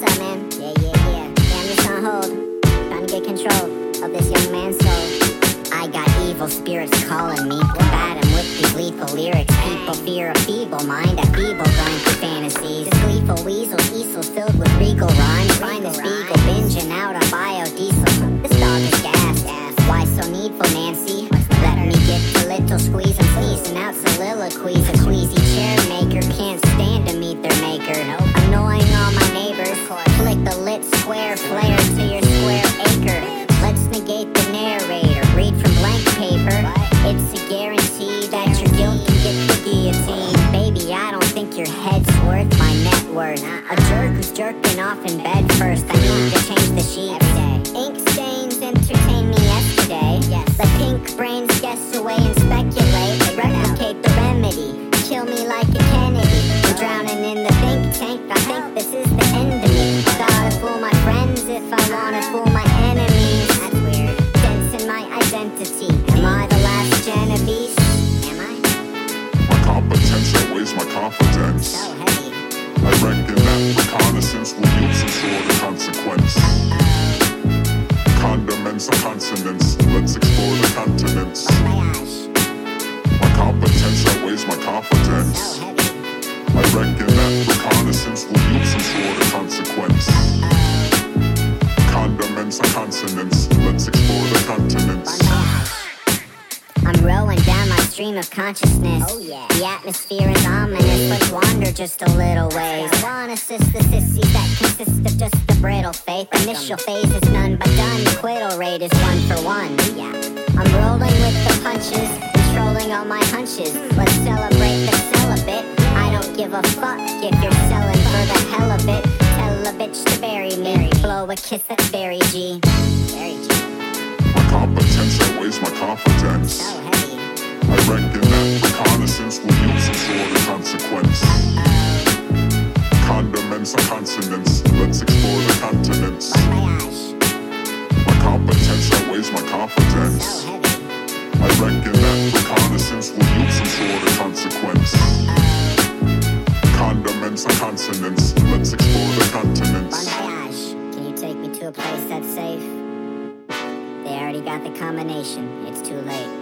what's up, man? Yeah, yeah, yeah. I'm on hold. Trying to get control of this young man's soul. I got evil spirits calling me. Combat him with these lethal lyrics. People fear a feeble mind, a feeble grind for fantasies. This gleeful weasel, easel filled with regal rhymes. Find this beagle binging out on biodiesel. This dog is gas. Why so needful, Nancy? Let me get a little squeeze. I'm sneezing out soliloquies. A queasy chair maker can't stand to meet their maker. My net worth. A jerk who's jerking off in bed first. I need to change the sheets. Every day. Ink stains entertain me yesterday. The pink brains guess away and speculate. Replicate the remedy. Kill me like a Kennedy. I'm drowning in the think tank. I think this is the end of me. Gotta fool my friends if I wanna fool my enemies. That's weird. Dents in my identity. Am I the last Genovese? Am I? My competence outweighs my confidence. So consonants. Let's explore the continents. I'm rowing down my stream of consciousness. Oh, yeah. The atmosphere is ominous. Let's wander just a little ways. I wanna assist the sissies that consist of just a brittle faith. Initial phase is none but done. Quittal rate is one for one. Yeah. I'm rolling with the punches, controlling all my hunches. Let's celebrate the celibate. I don't give a fuck if you're selling for the hell of it. Tell a bitch to bury me. Blow a kiss that's very G. Very G. My confidence. I reckon that reconnaissance will yield some sort of consequence. Let's explore the continents. My competence outweighs my confidence. I reckon that reconnaissance will yield some sort of consequence. Let's explore the continents. Can you take me to a place that's safe? Got the combination. It's too late.